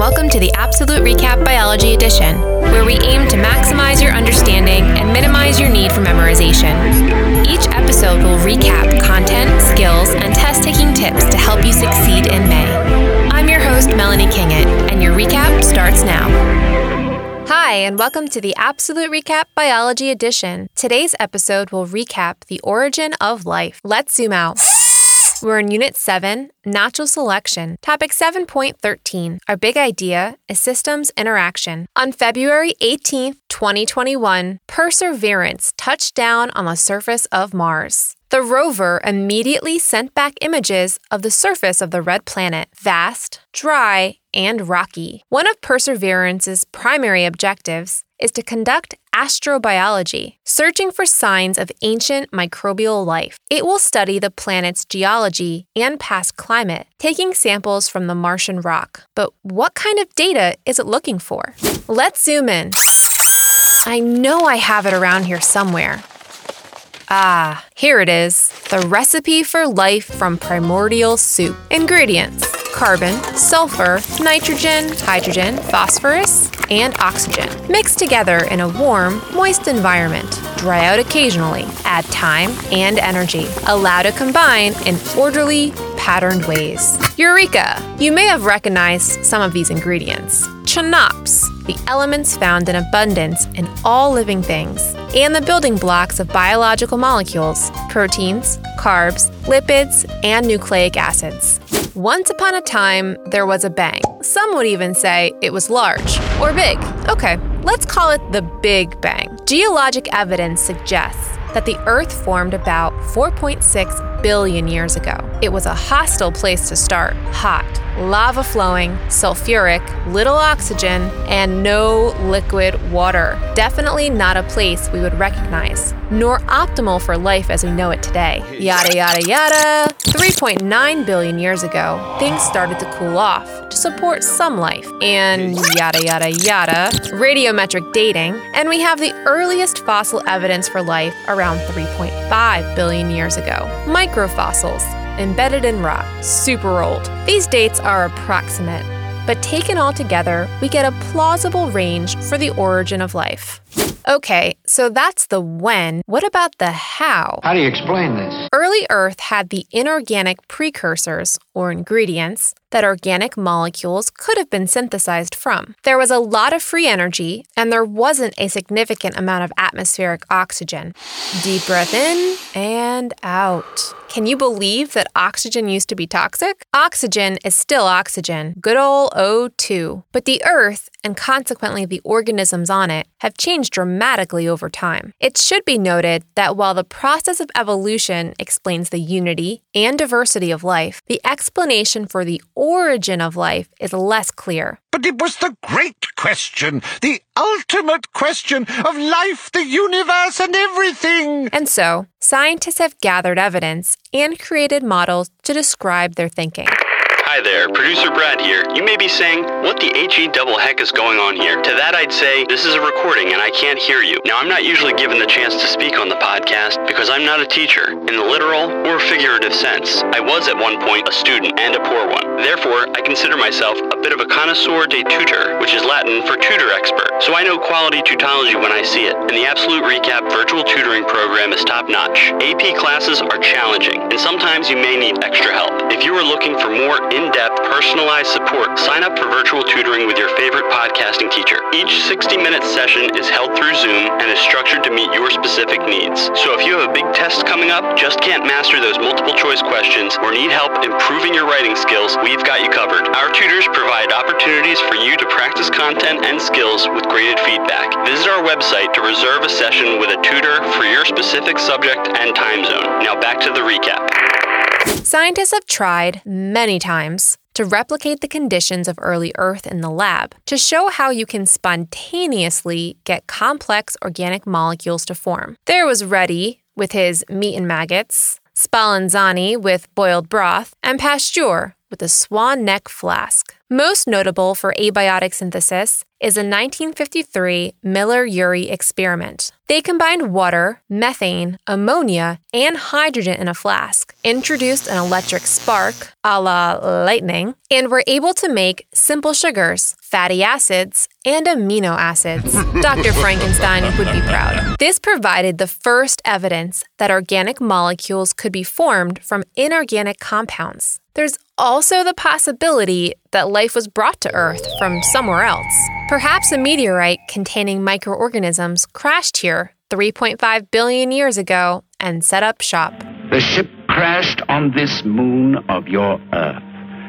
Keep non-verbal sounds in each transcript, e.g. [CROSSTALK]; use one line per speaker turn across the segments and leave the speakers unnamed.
welcome to the APsolute Recap Biology Edition, where we aim to maximize your understanding and minimize your need for memorization. Each episode will recap content, skills, and test taking tips to help you succeed in May. I'm your host, Melanie Kingett, and your recap starts now. Hi, and welcome to the APsolute Recap Biology Edition. Today's episode will recap the origin of life. Let's zoom out. We're in Unit 7, Natural Selection. Topic 7.13. Our big idea is systems interaction. On February 18, 2021, Perseverance touched down on the surface of Mars. The rover immediately sent back images of the surface of the red planet, vast, dry, and rocky. One of Perseverance's primary objectives is to conduct astrobiology, searching for signs of ancient microbial life. It will study the planet's geology and past climate, taking samples from the Martian rock. But what kind of data is it looking for? Let's zoom in. I know I have it around here somewhere. Ah, here it is the recipe for life from primordial soup. Ingredients carbon, sulfur, nitrogen, hydrogen, phosphorus, and oxygen. Mixed together in a warm, moist environment. Dry out occasionally. Add time and energy. Allow to combine in orderly, patterned ways. Eureka! You may have recognized some of these ingredients. CHNOPS, the elements found in abundance in all living things, and the building blocks of biological molecules proteins, carbs, lipids, and nucleic acids. Once upon a time, there was a bang. Some would even say it was large or big. Okay, let's call it the Big Bang. Geologic evidence suggests that the Earth formed about 4.6 billion years ago. It was a hostile place to start hot, lava flowing, sulfuric, little oxygen, and no liquid water. Definitely not a place we would recognize, nor optimal for life as we know it today. Yada, yada, yada. 3.9 billion years ago, things started to cool off to support some life, and yada, yada, yada. Radiometric dating, and we have the earliest fossil evidence for life around 3.5 billion years ago. Microfossils, embedded in rock, super old. These dates are approximate, but taken all together, we get a plausible range for the origin of life. Okay, so that's the when. What about the how?
How do you explain this?
Early Earth had the inorganic precursors, or ingredients, that organic molecules could have been synthesized from. There was a lot of free energy, and there wasn't a significant amount of atmospheric oxygen. Deep breath in and out. Can you believe that oxygen used to be toxic? Oxygen is still oxygen, good old O2. But the Earth, and consequently the organisms on it, have changed dramatically over time. It should be noted that while the process of evolution explains the unity and diversity of life, the explanation for the origin of life is less clear.
But it was the great question, the ultimate question of life, the universe, and everything.
And so, scientists have gathered evidence and created models to describe their thinking.
Hi there, producer Brad here. You may be saying, what the HE double heck is going on here? To that I'd say, this is a recording and I can't hear you. Now I'm not usually given the chance to speak on the podcast because I'm not a teacher, in the literal or figurative sense. I was at one point a student and a poor one. Therefore, I consider myself a bit of a connoisseur de tutor, which is Latin for tutor expert. So I know quality tutology when I see it, and the APsolute Recap virtual tutoring program is top notch. AP classes are challenging, and sometimes you may need extra help. If you are looking for more in-depth, personalized support, sign up for virtual tutoring with your favorite podcasting teacher. Each 60-minute session is held through Zoom and is structured to meet your specific needs. So if you have a big test coming up, just can't master those multiple choice questions, or need help improving your writing skills, we've got you covered. Our tutors provide opportunities for you to practice content and skills with graded feedback. Visit our website to reserve a session with a tutor for your specific subject and time zone. Now back to the recap.
Scientists have tried many times to replicate the conditions of early Earth in the lab to show how you can spontaneously get complex organic molecules to form. There was Redi with his meat and maggots, Spallanzani with boiled broth, and Pasteur with a swan neck flask. Most notable for abiotic synthesis is a 1953 Miller Urey experiment. They combined water, methane, ammonia, and hydrogen in a flask, introduced an electric spark, a la lightning, and were able to make simple sugars, fatty acids, and amino acids. [LAUGHS] Dr. Frankenstein would be proud. This provided the first evidence that organic molecules could be formed from inorganic compounds. There's also the possibility that life was brought to Earth from somewhere else. Perhaps a meteorite containing microorganisms crashed here 3.5 billion years ago and set up shop.
The ship crashed on this moon of your Earth.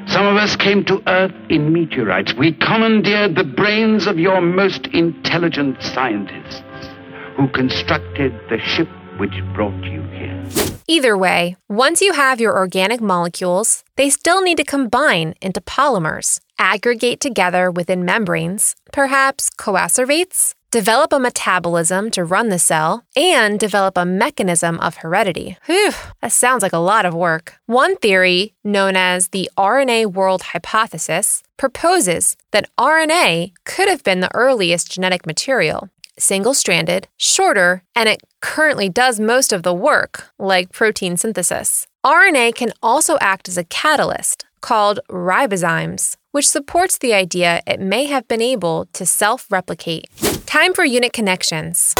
Some of us came to Earth in meteorites. We commandeered the brains of your most intelligent scientists who constructed the ship which brought you here.
Either way, once you have your organic molecules, they still need to combine into polymers, aggregate together within membranes, perhaps coacervates, develop a metabolism to run the cell, and develop a mechanism of heredity. Whew, that sounds like a lot of work. One theory, known as the RNA world hypothesis, proposes that RNA could have been the earliest genetic material, single stranded, shorter, and it currently does most of the work, like protein synthesis. RNA can also act as a catalyst called ribozymes, which supports the idea it may have been able to self replicate. Time for unit connections.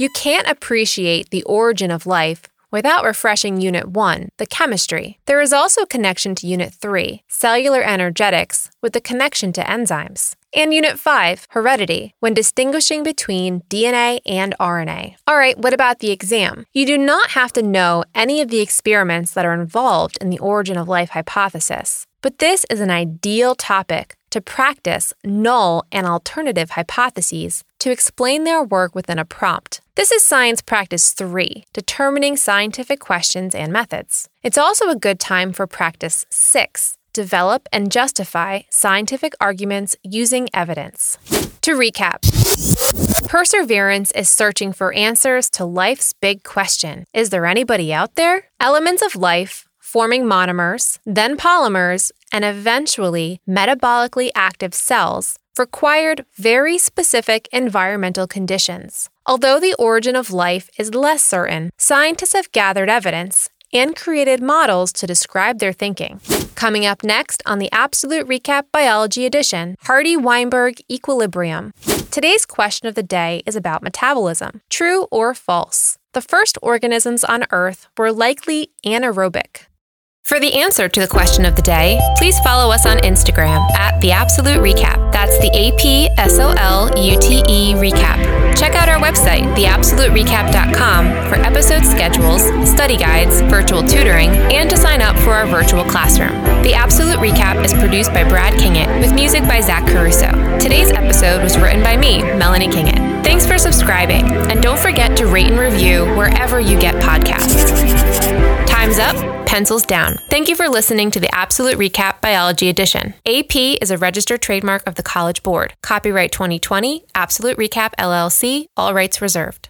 You can't appreciate the origin of life without refreshing Unit 1, the chemistry. There is also a connection to Unit 3, cellular energetics, with the connection to enzymes. And Unit 5, heredity, when distinguishing between DNA and RNA. All right, what about the exam? You do not have to know any of the experiments that are involved in the origin of life hypothesis, but this is an ideal topic to practice null and alternative hypotheses to explain their work within a prompt. This is Science Practice 3, determining scientific questions and methods. It's also a good time for Practice 6, develop and justify scientific arguments using evidence. To recap, Perseverance is searching for answers to life's big question Is there anybody out there? Elements of life, forming monomers, then polymers, and eventually metabolically active cells required very specific environmental conditions. Although the origin of life is less certain, scientists have gathered evidence and created models to describe their thinking. Coming up next on the APsolute Recap Biology Edition, Hardy Weinberg Equilibrium. Today's question of the day is about metabolism. True or false? The first organisms on Earth were likely anaerobic. For the answer to the question of the day, please follow us on Instagram at The APsolute Recap. That's the A P S O L U T E Recap. Check out our website, theapsoluterecap.com, for episode schedules, study guides, virtual tutoring, and to sign up for our virtual classroom. The APsolute Recap is produced by Brad Kingett with music by Zach Caruso. Today's episode was written by me, Melanie Kingett. Thanks for subscribing, and don't forget to rate and review wherever you get podcasts. Up pencils down. Thank you for listening to the APsolute Recap Biology Edition. AP is a registered trademark of the College Board. Copyright 2020, APsolute Recap LLC, all rights reserved.